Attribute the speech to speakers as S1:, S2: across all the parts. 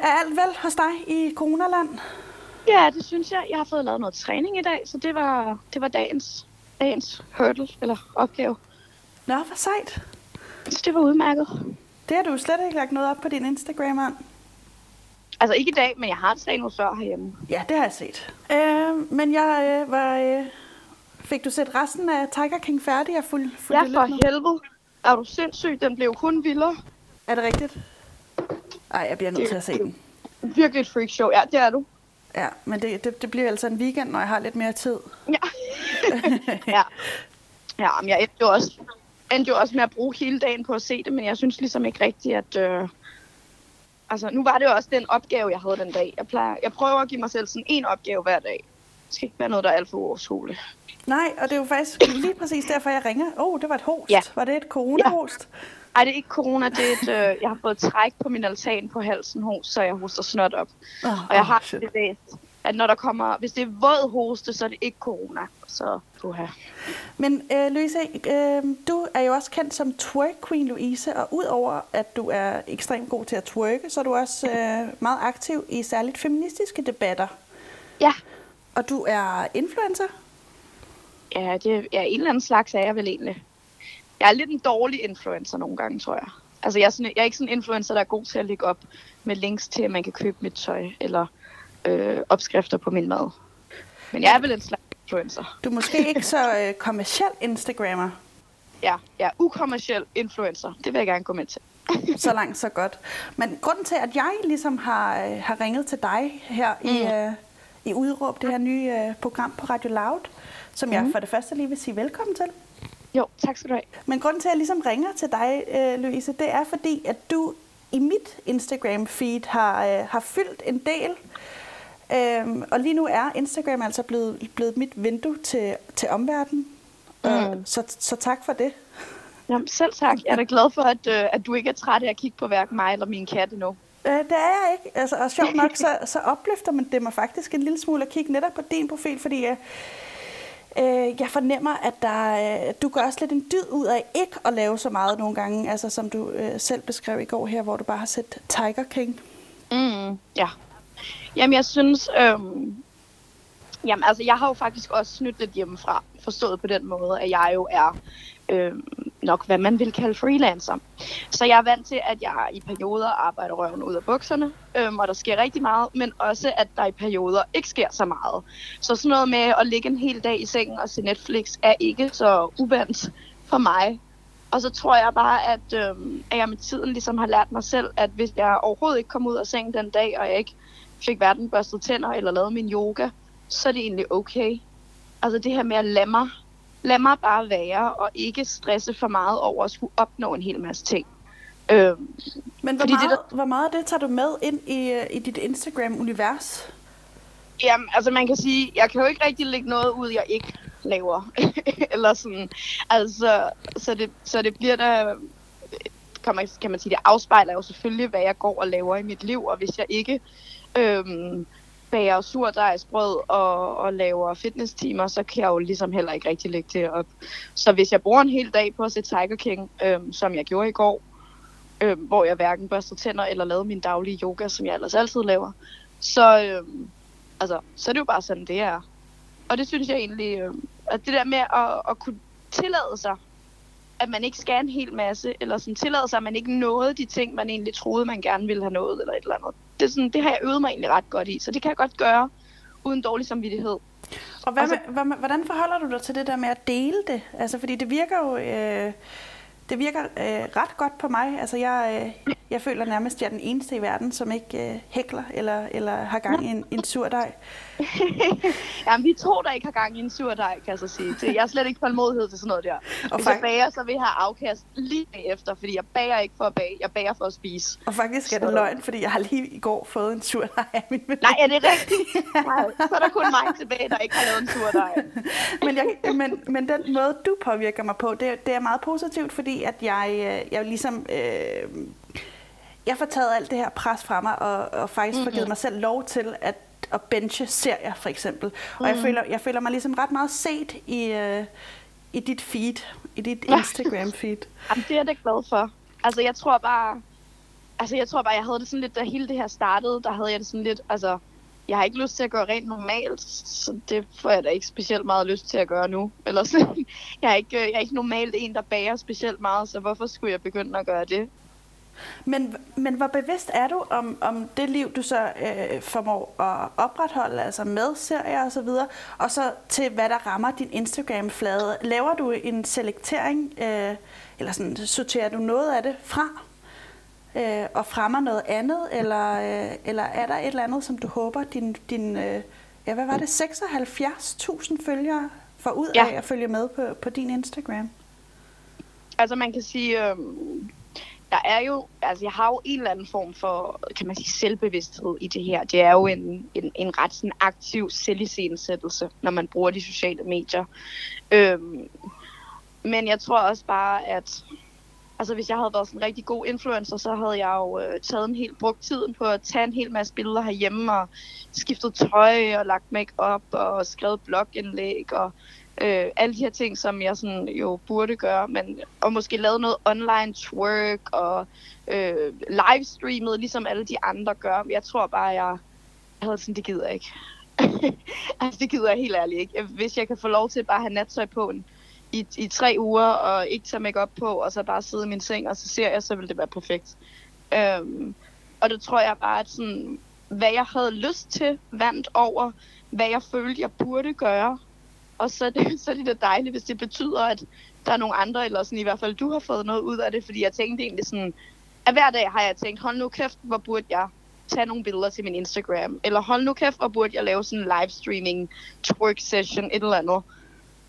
S1: Er alt vel hos dig i Coronaland?
S2: Ja, det synes jeg. Jeg har fået lavet noget træning i dag, så det var, det var dagens, dagens hurdle, eller opgave.
S1: Nå, hvor sejt.
S2: Så det var udmærket.
S1: Det har du slet ikke lagt noget op på din Instagram, Ann.
S2: Altså ikke i dag, men jeg har trænet før herhjemme.
S1: Ja, det har jeg set. Øh, men jeg øh, var... Øh, fik du set resten af Tiger King færdig? Jeg fuld, fuld
S2: Ja, for helvede. Er du sindssyg? Den blev kun vildere.
S1: Er det rigtigt? Ej, jeg bliver nødt til at se den.
S2: Virkelig et freak show. Ja, det er du.
S1: Ja, men det, det, det bliver altså en weekend, når jeg har lidt mere tid.
S2: Ja. ja. Ja, men jeg endte jo også, endte jo også med at bruge hele dagen på at se det, men jeg synes ligesom ikke rigtigt, at... Øh, altså, nu var det jo også den opgave, jeg havde den dag. Jeg, plejer, jeg prøver at give mig selv sådan en opgave hver dag. Det skal ikke være noget, der er alt for overskueligt.
S1: Nej, og det er jo faktisk lige præcis derfor, jeg ringer. Åh, oh, det var et host.
S2: Ja.
S1: Var det et coronahost? Ja.
S2: Ej, det er ikke corona, det er et, øh, jeg har fået træk på min altan på halsen host, så jeg hoster snot op.
S1: Oh,
S2: Og jeg har
S1: shit.
S2: det læst, at når der kommer, hvis det er våd hoste, så er det ikke corona. Så puha.
S1: Men øh, Louise, øh, du er jo også kendt som twerk queen Louise, og udover at du er ekstremt god til at twerke, så er du også øh, meget aktiv i særligt feministiske debatter.
S2: Ja,
S1: Og du er influencer.
S2: ja, det, ja, en eller anden slags er jeg vel egentlig. Jeg er lidt en dårlig influencer nogle gange, tror jeg. Altså, jeg er, sådan, jeg er ikke sådan en influencer, der er god til at lægge op med links til, at man kan købe mit tøj, eller øh, opskrifter på min mad. Men jeg er vel en slags influencer.
S1: Du er måske ikke så øh, kommersiel Instagrammer.
S2: Ja, er ukommersiel influencer. Det vil jeg gerne gå med til.
S1: Så langt, så godt. Men grunden til, at jeg ligesom har, øh, har ringet til dig her mm. i, øh, i Udråb, det her nye øh, program på Radio Loud, som mm. jeg for det første lige vil sige velkommen til.
S2: Jo, tak skal du have.
S1: Men grunden til, at jeg ligesom ringer til dig, øh, Louise, det er fordi, at du i mit Instagram-feed har, øh, har fyldt en del. Øhm, og lige nu er Instagram altså blevet, blevet mit vindue til, til omverdenen. Mm. Øh, så, så tak for det.
S2: Jamen, selv tak. Jeg er da glad for, at, øh, at du ikke er træt af at kigge på hverken mig eller min kat endnu.
S1: Øh, det er jeg ikke. Altså, og sjovt nok, så, så opløfter man det mig faktisk en lille smule at kigge netop på din profil, fordi jeg, øh, Øh, jeg fornemmer, at der, øh, du gør også lidt en dyd ud af ikke at lave så meget nogle gange, altså som du øh, selv beskrev i går her, hvor du bare har set Tiger King.
S2: Mm, ja. Jamen, jeg synes... Øhm, jamen, altså, jeg har jo faktisk også snydt lidt hjemmefra. Forstået på den måde, at jeg jo er øhm, nok, hvad man vil kalde freelancer. Så jeg er vant til, at jeg i perioder arbejder røven ud af bukserne, øhm, og der sker rigtig meget, men også, at der i perioder ikke sker så meget. Så sådan noget med at ligge en hel dag i sengen og se Netflix er ikke så uvandt for mig. Og så tror jeg bare, at, øhm, at jeg med tiden ligesom har lært mig selv, at hvis jeg overhovedet ikke kom ud af sengen den dag, og jeg ikke fik hverken børstet tænder eller lavet min yoga, så er det egentlig okay. Altså det her med at lade mig, lad mig bare være, og ikke stresse for meget over at skulle opnå en hel masse ting. Øhm,
S1: Men hvor
S2: det
S1: meget, det, hvor meget af det tager du med ind i, øh, i dit Instagram-univers?
S2: Jamen, altså man kan sige, jeg kan jo ikke rigtig lægge noget ud, jeg ikke laver. Eller sådan. Altså, så det, så det bliver da, kan man, kan man sige, det afspejler jo selvfølgelig, hvad jeg går og laver i mit liv. Og hvis jeg ikke øhm, bager surdejsbrød og, og laver fitnesstimer, så kan jeg jo ligesom heller ikke rigtig lægge det op. Så hvis jeg bruger en hel dag på at se Tiger King, øhm, som jeg gjorde i går, øhm, hvor jeg hverken børstede tænder eller lavede min daglige yoga, som jeg ellers altid laver, så, øhm, altså, så er det jo bare sådan, det er. Og det synes jeg egentlig, øhm, at det der med at, at kunne tillade sig, at man ikke skal en hel masse, eller sådan tillade sig, at man ikke nåede de ting, man egentlig troede, man gerne ville have nået, eller et eller andet. Det, er sådan, det har jeg øvet mig egentlig ret godt i, så det kan jeg godt gøre, uden dårlig samvittighed.
S1: Og hvad
S2: Altså-
S1: med, med- hvordan forholder du dig til det der med at dele det? Altså, fordi det virker jo... Øh, det virker øh, ret godt på mig. Altså, jeg, øh, jeg føler nærmest, at jeg er den eneste i verden, som ikke øh, hækler eller, eller har gang i en, en surdej.
S2: Jamen, vi to, der ikke har gang i en sur dej, kan jeg så sige. Jeg har slet ikke tålmodighed til sådan noget der. Hvis
S1: fakt-
S2: jeg bager, så vil jeg have afkast lige efter, fordi jeg bager ikke for at bage, jeg bager for at spise.
S1: Og faktisk er det
S2: Så-
S1: løgn, fordi jeg har lige i går fået en surdej af min veninde.
S2: Nej, er det rigtigt? Nej, så er der kun mig tilbage, der ikke har lavet en sur dej.
S1: men, jeg, men, men den måde, du påvirker mig på, det, det er meget positivt, fordi at jeg, øh, jeg ligesom... Øh, jeg får taget alt det her pres fra mig, og, og faktisk mm-hmm. får givet mig selv lov til at, at benche serier, for eksempel. Og jeg, føler, jeg føler mig ligesom ret meget set i, øh, i dit feed, i dit Instagram-feed.
S2: Jamen, det er jeg da glad for. Altså, jeg tror bare, altså jeg tror bare, jeg havde det sådan lidt, da hele det her startede, der havde jeg det sådan lidt, altså, jeg har ikke lyst til at gøre rent normalt, så det får jeg da ikke specielt meget lyst til at gøre nu. Eller sådan, jeg, er ikke, øh, jeg er ikke normalt en, der bager specielt meget, så hvorfor skulle jeg begynde at gøre det?
S1: Men, men hvor bevidst er du om, om det liv, du så øh, formår at opretholde, altså med serier og så videre, og så til hvad der rammer din Instagram-flade? Laver du en selektering, øh, eller sådan, sorterer du noget af det fra, øh, og fremmer noget andet, eller, øh, eller er der et eller andet, som du håber, din, din øh, ja, hvad var det, 76.000 følgere får ud ja. af at følge med på, på din Instagram?
S2: Altså man kan sige, øh, der er jo, altså jeg har jo en eller anden form for, kan man sige, selvbevidsthed i det her. Det er jo en, en, en ret sådan aktiv selvisensættelse, når man bruger de sociale medier. Øhm, men jeg tror også bare, at altså hvis jeg havde været sådan en rigtig god influencer, så havde jeg jo øh, taget en helt brugt tiden på at tage en hel masse billeder herhjemme og skiftet tøj og lagt make op og skrevet blogindlæg og øh, alle de her ting, som jeg sådan jo burde gøre, men og måske lavet noget online twerk og øh, livestreamet, ligesom alle de andre gør. Jeg tror bare, jeg, jeg havde sådan, det gider jeg ikke. altså, det gider jeg helt ærligt ikke. Hvis jeg kan få lov til bare at have nattøj på en, i, i tre uger, og ikke tage make op på, og så bare sidde i min seng, og så ser jeg, så ville det være perfekt. Øhm, og det tror jeg bare, at sådan, hvad jeg havde lyst til, vandt over, hvad jeg følte, jeg burde gøre. Og så er, det, så er det da dejligt, hvis det betyder, at der er nogle andre, eller sådan i hvert fald du har fået noget ud af det, fordi jeg tænkte egentlig sådan, at hver dag har jeg tænkt, hold nu kæft, hvor burde jeg tage nogle billeder til min Instagram, eller hold nu kæft, hvor burde jeg lave sådan en livestreaming, twerk session, et eller andet.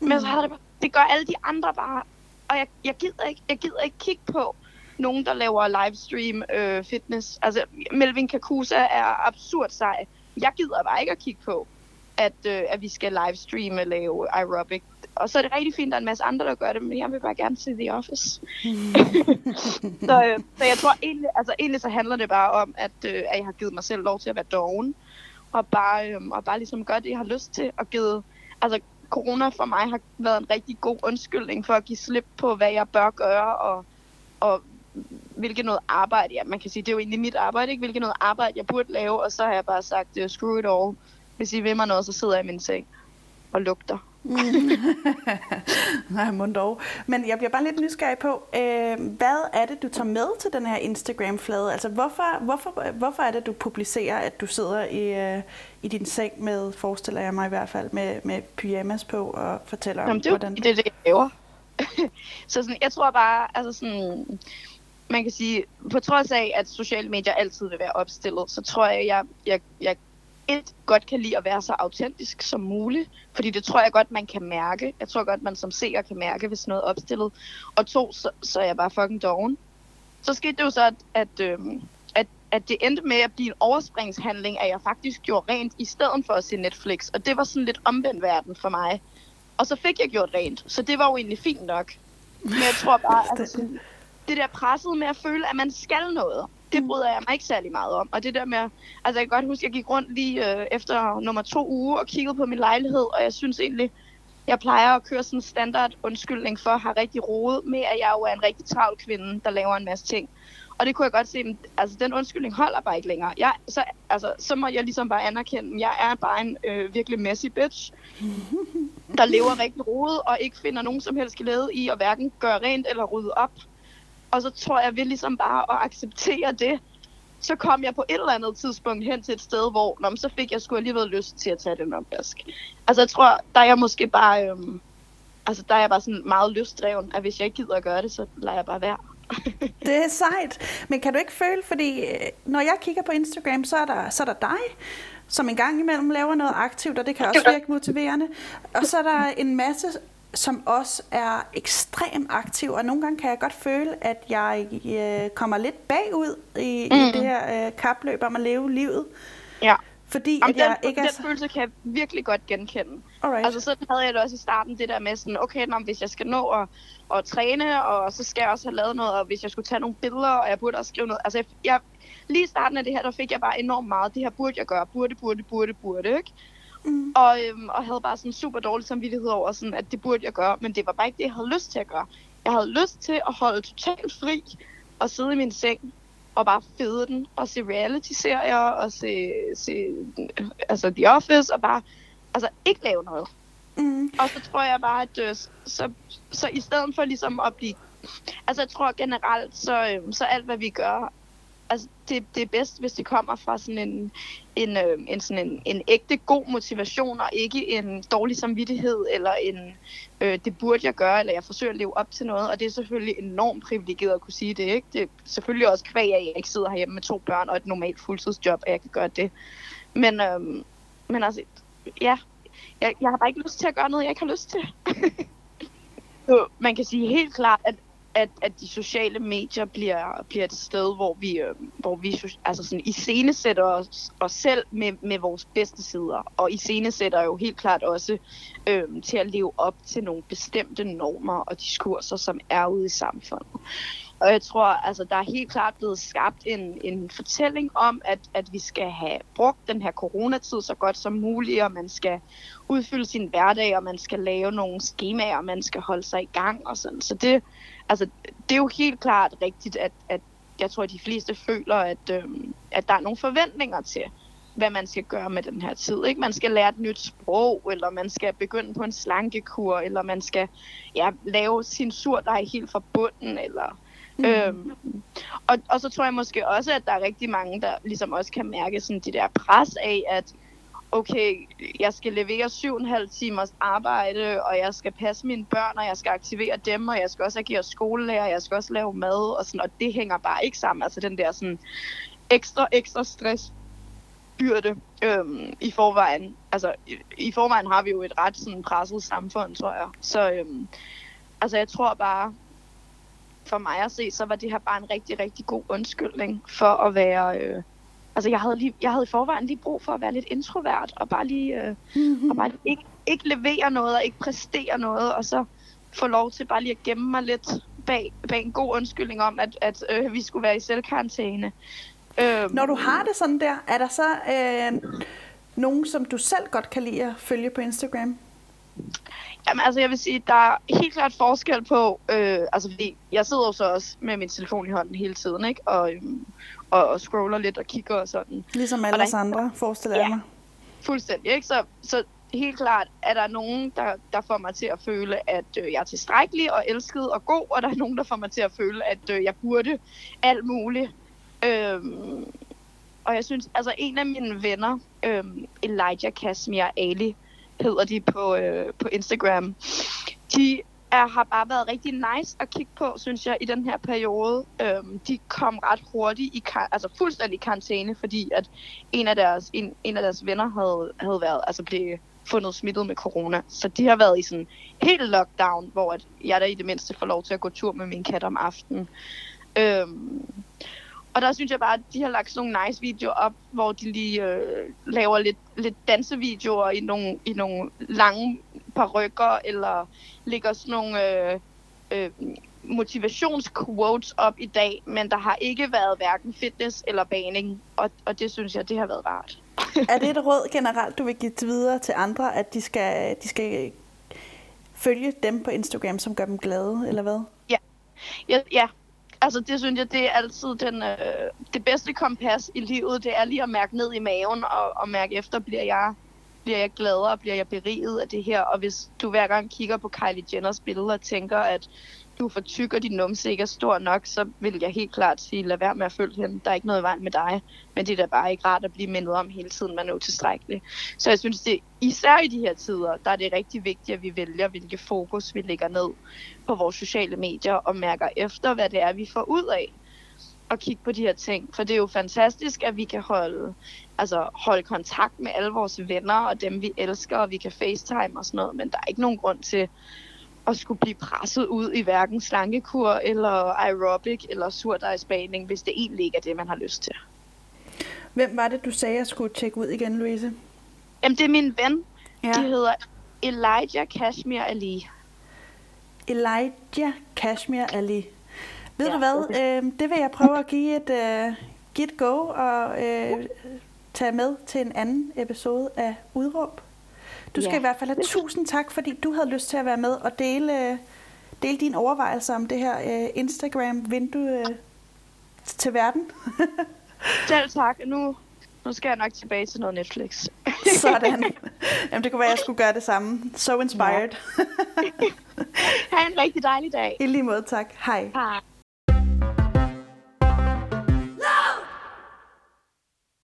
S2: Men så har det, det gør alle de andre bare, og jeg, jeg, gider ikke, jeg gider ikke kigge på nogen, der laver livestream øh, fitness. Altså, Melvin Kakusa er absurd sej. Jeg gider bare ikke at kigge på at, øh, at vi skal livestreame og lave aerobic. Og så er det rigtig fint, at der er en masse andre, der gør det, men jeg vil bare gerne se The Office. Mm. så, øh, så jeg tror egentlig, altså egentlig så handler det bare om, at, øh, at jeg har givet mig selv lov til at være doven, og bare, øh, og bare ligesom gøre det, jeg har lyst til, og givet, altså corona for mig har været en rigtig god undskyldning for at give slip på, hvad jeg bør gøre, og, og hvilket noget arbejde, ja, man kan sige, det er jo egentlig mit arbejde, ikke? hvilket noget arbejde jeg burde lave, og så har jeg bare sagt, øh, screw it all hvis I vil mig noget, så sidder jeg i min seng og lugter.
S1: Nej, må dog. Men jeg bliver bare lidt nysgerrig på, øh, hvad er det, du tager med til den her Instagram-flade? Altså, hvorfor, hvorfor, hvorfor er det, du publicerer, at du sidder i, øh, i din seng med, forestiller jeg mig i hvert fald, med, med pyjamas på og fortæller
S2: Jamen,
S1: om,
S2: det
S1: hvordan...
S2: det er det, jeg laver. så sådan, jeg tror bare, altså sådan, man kan sige, på trods af, at sociale medier altid vil være opstillet, så tror jeg, jeg, jeg, jeg et godt kan lide at være så autentisk som muligt, fordi det tror jeg godt, man kan mærke. Jeg tror godt, man som seer kan mærke, hvis noget er opstillet. Og to, så, så er jeg bare fucking doven. Så skete det jo så, at, at, øhm, at, at det endte med at blive en overspringshandling, at jeg faktisk gjorde rent i stedet for at se Netflix. Og det var sådan lidt omvendt verden for mig. Og så fik jeg gjort rent, så det var jo egentlig fint nok. Men jeg tror bare, at sådan, det der presset med at føle, at man skal noget, det bryder jeg mig ikke særlig meget om. Og det der med, altså jeg kan godt huske, at jeg gik rundt lige øh, efter nummer to uge og kiggede på min lejlighed, og jeg synes egentlig, jeg plejer at køre sådan en standard undskyldning for at have rigtig roet med, at jeg jo er en rigtig travl kvinde, der laver en masse ting. Og det kunne jeg godt se, men altså, den undskyldning holder bare ikke længere. Jeg, så, altså, så må jeg ligesom bare anerkende, at jeg er bare en øh, virkelig messy bitch, der lever rigtig roet og ikke finder nogen som helst glæde i at hverken gøre rent eller rydde op. Og så tror jeg, at vi ligesom bare at acceptere det, så kom jeg på et eller andet tidspunkt hen til et sted, hvor nå, så fik jeg sgu alligevel lyst til at tage den opvask. Altså jeg tror, der er jeg måske bare, øhm, altså der er jeg bare sådan meget lystdreven, at hvis jeg ikke gider at gøre det, så lader jeg bare være.
S1: det er sejt. Men kan du ikke føle, fordi øh, når jeg kigger på Instagram, så er der, så er der dig, som en gang imellem laver noget aktivt, og det kan også virke motiverende. Og så er der en masse som også er ekstremt aktiv, og nogle gange kan jeg godt føle, at jeg øh, kommer lidt bagud i, mm. i det her øh, kapløb om at leve livet.
S2: Ja.
S1: Fordi
S2: Jamen,
S1: at jeg
S2: den,
S1: ikke
S2: den
S1: er...
S2: følelse kan jeg virkelig godt genkende.
S1: Alright.
S2: Altså sådan havde jeg det også i starten, det der med sådan, okay, nå, hvis jeg skal nå at, at træne, og så skal jeg også have lavet noget, og hvis jeg skulle tage nogle billeder, og jeg burde også skrive noget. Altså jeg, jeg, lige i starten af det her, der fik jeg bare enormt meget, det her burde jeg gøre, burde, burde, burde, burde, ikke? Mm. Og, øhm, og havde bare sådan super dårlig samvittighed over, sådan, at det burde jeg gøre, men det var bare ikke det, jeg havde lyst til at gøre. Jeg havde lyst til at holde totalt fri og sidde i min seng og bare fede den, og se reality-serier, og se, se altså The Office, og bare altså, ikke lave noget. Mm. Og så tror jeg bare, at øh, så, så i stedet for ligesom at blive... Altså jeg tror generelt, så, øh, så alt hvad vi gør, altså det, det er bedst, hvis det kommer fra sådan en, en, øh, en, sådan en, en ægte god motivation, og ikke en dårlig samvittighed, eller en, øh, det burde jeg gøre, eller jeg forsøger at leve op til noget, og det er selvfølgelig enormt privilegeret at kunne sige det, ikke? Det er selvfølgelig også kvæg, at jeg ikke sidder herhjemme med to børn og et normalt fuldtidsjob, at jeg kan gøre det. Men, øh, men altså, ja, jeg, jeg har bare ikke lyst til at gøre noget, jeg ikke har lyst til. Så man kan sige helt klart, at, at, at de sociale medier bliver, bliver et sted, hvor vi, øh, hvor vi altså sådan, iscenesætter os, os selv med, med vores bedste sider. Og iscenesætter jo helt klart også øh, til at leve op til nogle bestemte normer og diskurser, som er ude i samfundet. Og jeg tror, altså, der er helt klart blevet skabt en, en fortælling om, at, at vi skal have brugt den her coronatid så godt som muligt, og man skal udfylde sin hverdag, og man skal lave nogle skemaer, og man skal holde sig i gang og sådan. Så det, altså, det er jo helt klart rigtigt, at, at jeg tror, at de fleste føler, at, øhm, at der er nogle forventninger til, hvad man skal gøre med den her tid. Ikke? Man skal lære et nyt sprog, eller man skal begynde på en slankekur, eller man skal ja, lave sin surdej helt fra bunden, eller Mm. Øhm, og, og så tror jeg måske også, at der er rigtig mange, der ligesom også kan mærke sådan de der pres af, at okay, jeg skal levere syv og en halv timers arbejde, og jeg skal passe mine børn, og jeg skal aktivere dem, og jeg skal også agere skolelærer, og jeg skal også lave mad, og, sådan, og det hænger bare ikke sammen. Altså den der sådan ekstra, ekstra stress byrde øhm, i forvejen. Altså i, i forvejen har vi jo et ret sådan presset samfund, tror jeg. Så øhm, altså jeg tror bare, for mig at se, så var det her bare en rigtig, rigtig god undskyldning for at være... Øh, altså, jeg havde, lige, jeg havde i forvejen lige brug for at være lidt introvert, og bare lige, øh, mm-hmm. og bare lige ikke, ikke levere noget, og ikke præstere noget, og så få lov til bare lige at gemme mig lidt bag, bag en god undskyldning om, at, at øh, vi skulle være i selvkarantæne.
S1: Øh, Når du har det sådan der, er der så øh, nogen, som du selv godt kan lide at følge på Instagram?
S2: Jamen altså, jeg vil sige, der er helt klart forskel på, øh, altså fordi jeg sidder jo så også med min telefon i hånden hele tiden, ikke? Og, øhm, og, og scroller lidt og kigger og sådan.
S1: Ligesom alle os andre, forestiller jeg ja, mig.
S2: fuldstændig, ikke? Så, så helt klart er der nogen, der, der får mig til at føle, at øh, jeg er tilstrækkelig og elsket og god, og der er nogen, der får mig til at føle, at øh, jeg burde alt muligt. Øhm, og jeg synes, altså en af mine venner, øh, Elijah Kashmir Ali, hedder de på, øh, på Instagram. De er, har bare været rigtig nice at kigge på, synes jeg, i den her periode. Øhm, de kom ret hurtigt i, altså fuldstændig i karantæne, fordi at en af deres, en, en af deres venner havde, havde været, altså blev fundet smittet med corona. Så de har været i sådan helt lockdown, hvor at jeg der i det mindste får lov til at gå tur med min kat om aftenen. Øhm, og der synes jeg bare, at de har lagt sådan nogle nice videoer op, hvor de lige øh, laver lidt, lidt dansevideoer i nogle, i nogle lange parrykker, eller lægger sådan nogle øh, øh, motivationsquotes op i dag, men der har ikke været hverken fitness eller baning, og, og det synes jeg, det har været rart.
S1: er det et råd generelt, du vil give videre til andre, at de skal, de skal følge dem på Instagram, som gør dem glade, eller hvad?
S2: Ja, ja, ja Altså det synes jeg, det er altid den, øh, det bedste kompas i livet. Det er lige at mærke ned i maven og, og mærke efter, bliver jeg, bliver jeg gladere, bliver jeg beriget af det her. Og hvis du hver gang kigger på Kylie Jenners billeder og tænker, at du er for tyk, og din numse ikke er stor nok, så vil jeg helt klart sige, lad være med at følge hende. Der er ikke noget vejen med dig. Men det er da bare ikke rart at blive mindet om hele tiden, man er utilstrækkelig. Så jeg synes, det især i de her tider, der er det rigtig vigtigt, at vi vælger, hvilke fokus vi lægger ned på vores sociale medier og mærker efter, hvad det er, vi får ud af at kigge på de her ting. For det er jo fantastisk, at vi kan holde, altså holde kontakt med alle vores venner og dem, vi elsker, og vi kan facetime og sådan noget, men der er ikke nogen grund til at skulle blive presset ud i hverken slankekur eller aerobic eller surdejsbaning, hvis det egentlig ikke er det, man har lyst til.
S1: Hvem var det, du sagde, jeg skulle tjekke ud igen, Louise?
S2: Jamen, det er min ven. Ja. De hedder Elijah Kashmir Ali.
S1: Elijah Kashmir Ali. Ved ja, du hvad? Okay. Øh, det vil jeg prøve at give et, uh, give et go og uh, tage med til en anden episode af Udråb. Du skal ja. i hvert fald have tusind tak, fordi du havde lyst til at være med og dele, dele dine overvejelser om det her uh, Instagram-vindue uh, til verden.
S2: Selv tak. Nu, nu skal jeg nok tilbage til noget Netflix.
S1: Sådan. Jamen, det kunne være, at jeg skulle gøre det samme. So inspired.
S2: ha' en rigtig dejlig dag.
S1: I lige måde, tak. Hej.
S2: Hej.